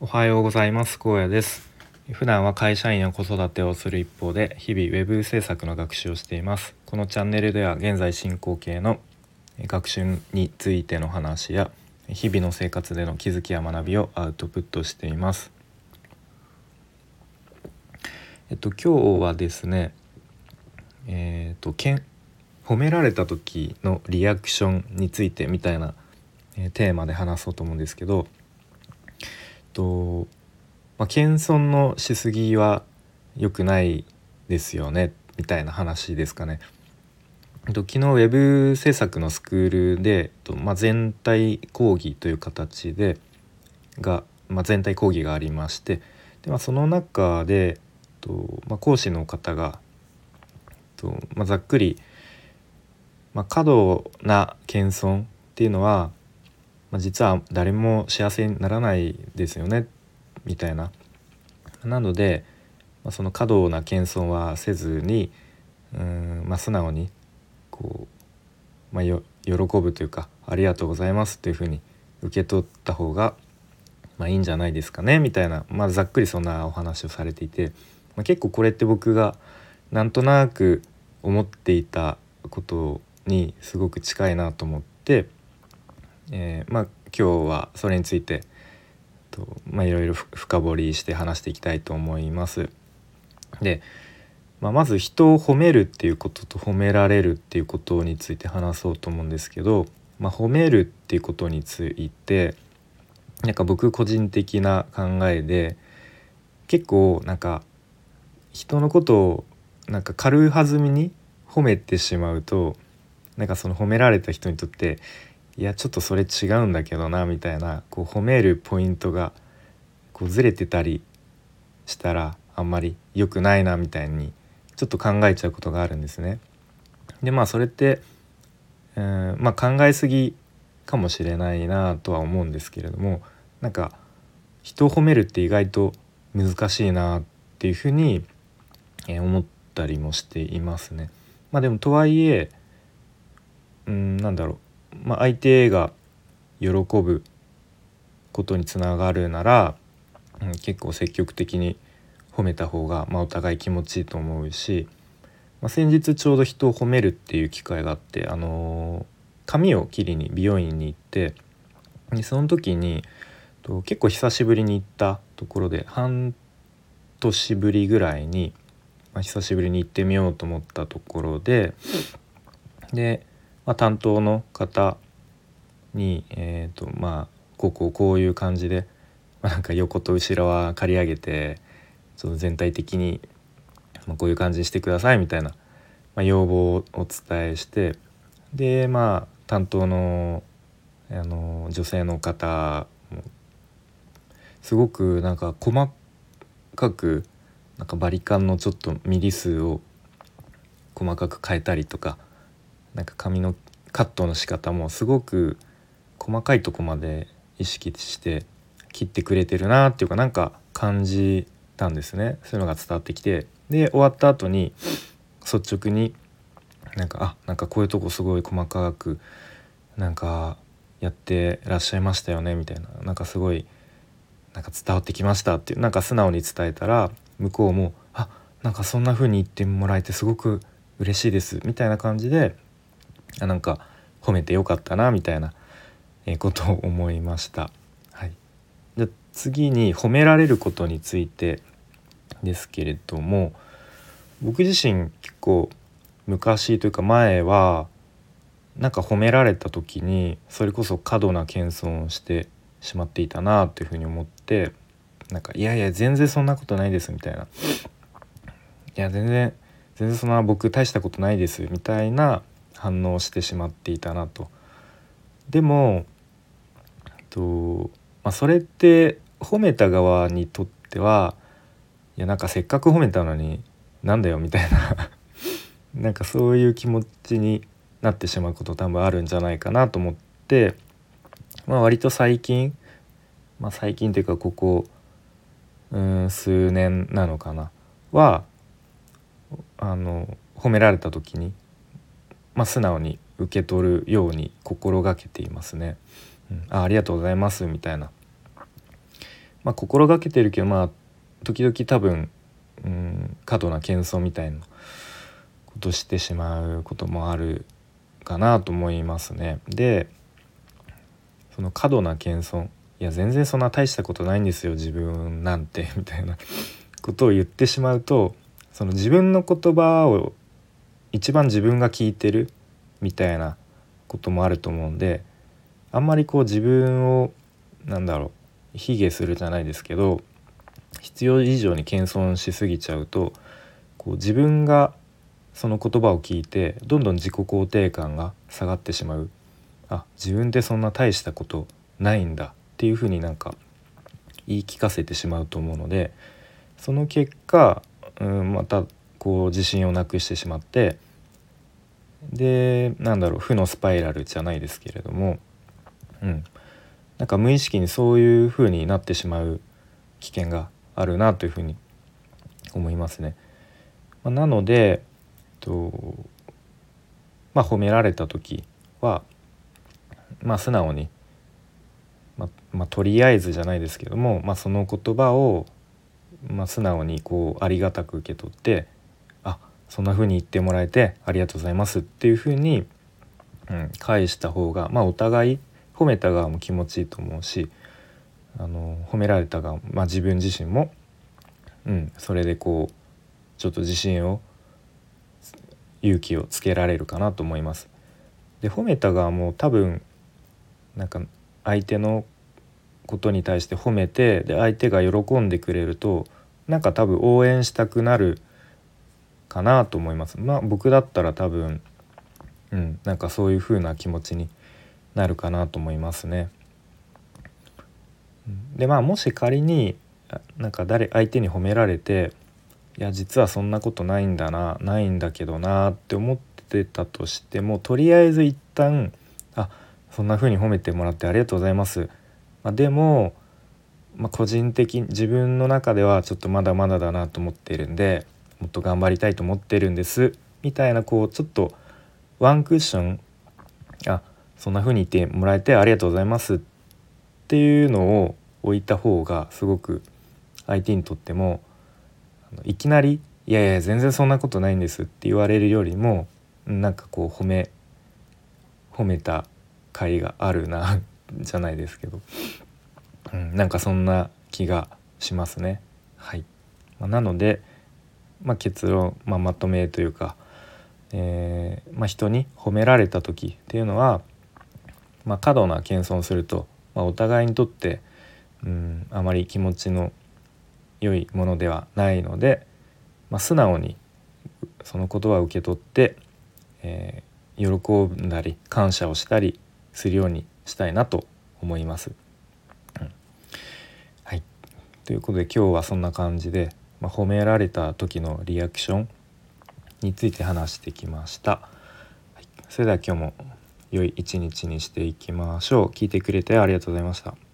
おはようございます。高野です。普段は会社員や子育てをする一方で日々ウェブ制作の学習をしています。このチャンネルでは現在進行形の学習についての話や日々の生活での気づきや学びをアウトプットしています。えっと今日はですねえー、っとけん褒められた時のリアクションについてみたいな、えテーマで話そうと思うんですけどと、まあ、謙遜のしすぎは良くないですよねみたいな話ですかね。昨日ウェブ制作のスクールで、まあ、全体講義という形でが、まあ、全体講義がありましてで、まあ、その中でと、まあ、講師の方がと、まあ、ざっくり、まあ、過度な謙遜っていうのはまあ、実は誰も幸せにならないですよねみたいな。なので、まあ、その過度な謙遜はせずにうん、まあ、素直にこう、まあ、よ喜ぶというか「ありがとうございます」っていうふうに受け取った方が、まあ、いいんじゃないですかねみたいな、まあ、ざっくりそんなお話をされていて、まあ、結構これって僕がなんとなく思っていたことにすごく近いなと思って。えー、まあ今日はそれについてとまあいろいろ深掘りして話していきたいと思います。で、まあ、まず人を褒めるっていうことと褒められるっていうことについて話そうと思うんですけど、まあ、褒めるっていうことについてなんか僕個人的な考えで結構なんか人のことをなんか軽はずみに褒めてしまうとなんかその褒められた人にとっていやちょっとそれ違うんだけどなみたいなこう褒めるポイントがこうずれてたりしたらあんまり良くないなみたいにちょっと考えちゃうことがあるんですね。でまあそれって、えー、まあ、考えすぎかもしれないなとは思うんですけれどもなんか人を褒めるって意外と難しいなっていうふうに、え思ったりもしていますね。まあ、でもとはいえうんなんだろうまあ、相手が喜ぶことにつながるなら、うん、結構積極的に褒めた方が、まあ、お互い気持ちいいと思うし、まあ、先日ちょうど人を褒めるっていう機会があって、あのー、髪を切りに美容院に行ってでその時にと結構久しぶりに行ったところで半年ぶりぐらいに、まあ、久しぶりに行ってみようと思ったところででまあ、担当の方に、えーとまあ、こここういう感じで、まあ、なんか横と後ろは刈り上げてその全体的に、まあ、こういう感じにしてくださいみたいな、まあ、要望をお伝えしてでまあ担当のあの女性の方もすごくなんか細かくなんかバリカンのちょっとミリ数を細かく変えたりとかなんか髪のカットの仕方もすごく細かいとこまで意識して切ってくれてるなっていうかなんか感じたんですね。そういうのが伝わってきて。で終わった後に率直になんかあなんかこういうとこすごい細かくなんかやってらっしゃいましたよねみたいな。なんかすごいなんか伝わってきましたっていうなんか素直に伝えたら向こうもあなんかそんな風に言ってもらえてすごく嬉しいですみたいな感じであなんか褒めてよかったなみたいなことを思いました。はい、じゃ次に褒められることについてですけれども僕自身結構昔というか前はなんか褒められた時にそれこそ過度な謙遜をしてしまっていたなというふうに思ってなんか「いやいや全然そんなことないです」みたいな「いや全然全然そんな僕大したことないです」みたいな反応してしまっていたなと。でもと、まあ、それって褒めた側にとってはいやなんかせっかく褒めたのになんだよみたいな なんかそういう気持ちになってしまうこと多分あるんじゃないかなと思って、まあ、割と最近、まあ、最近っていうかここうん数年なのかなはあの褒められた時にまあ、素直に受け取るように心がけていますね。うん、あありがとうございますみたいな。まあ、心がけてるけどまあ時々多分、うん、過度な謙遜みたいなことしてしまうこともあるかなと思いますね。でその過度な謙遜いや全然そんな大したことないんですよ自分なんてみたいなことを言ってしまうとその自分の言葉を一番自分が聞いてるみたいなこともあると思うんであんまりこう自分をなんだろう卑下するじゃないですけど必要以上に謙遜しすぎちゃうとこう自分がその言葉を聞いてどんどん自己肯定感が下がってしまう。あ自分でそんな大したことないんだっていうふうになんか言い聞かせてしまうと思うのでその結果、うん、またこう自信をなくしてしまってでなんだろう負のスパイラルじゃないですけれども、うん、なんか無意識にそういう風になってしまう危険があるなというふうに思いますね。まあ、なのでとまあ褒められた時はまあ素直に、ままあ、とりあえずじゃないですけども、まあ、その言葉を、ま、素直にこうありがたく受け取ってそんな風に言ってもらえてありがとうございますっていう風に、うん、返した方が、まあ、お互い褒めた側も気持ちいいと思うしあの褒められたが、まあ、自分自身も、うん、それでこうちょっと自信を勇気をつけられるかなと思います。で褒めた側も多分なんか相手のことに対して褒めてで相手が喜んでくれるとなんか多分応援したくなるかなと思います。まあ僕だったら多分うんなんかそういう風な気持ちになるかなと思いますね。でまあもし仮になんか誰相手に褒められていや実はそんなことないんだなないんだけどなって思ってたとしてもとりあえず一旦あそんな風に褒めてもらってありがとうございます。まあ、でも、まあ、個人的自分の中ではちょっとまだまだだなと思っているんでもっと頑張りたいと思ってるんです。みたいなこうちょっとワンクッション。あそんな風に言ってもらえてありがとうございます。っていうのを置いた方がすごく相手にとってもいきなり「いやいや全然そんなことないんです」って言われるよりもなんかこう褒め褒めた甲斐があるな じゃないですけど、うん、なんかそんな気がしますね。はい。まあ、なので、まあ、結論、まあ、まとめというか、えーまあ、人に褒められた時っていうのは、まあ、過度な謙遜すると、まあ、お互いにとってうんあまり気持ちの良いものではないので、まあ、素直にその言葉を受け取って、えー、喜んだり感謝をしたりするようにしたいなと思います。はいということで今日はそんな感じで、まあ、褒められた時のリアクションについて話してきました。はい、それでは今日も良い一日にしていきましょう。聞いてくれてありがとうございました。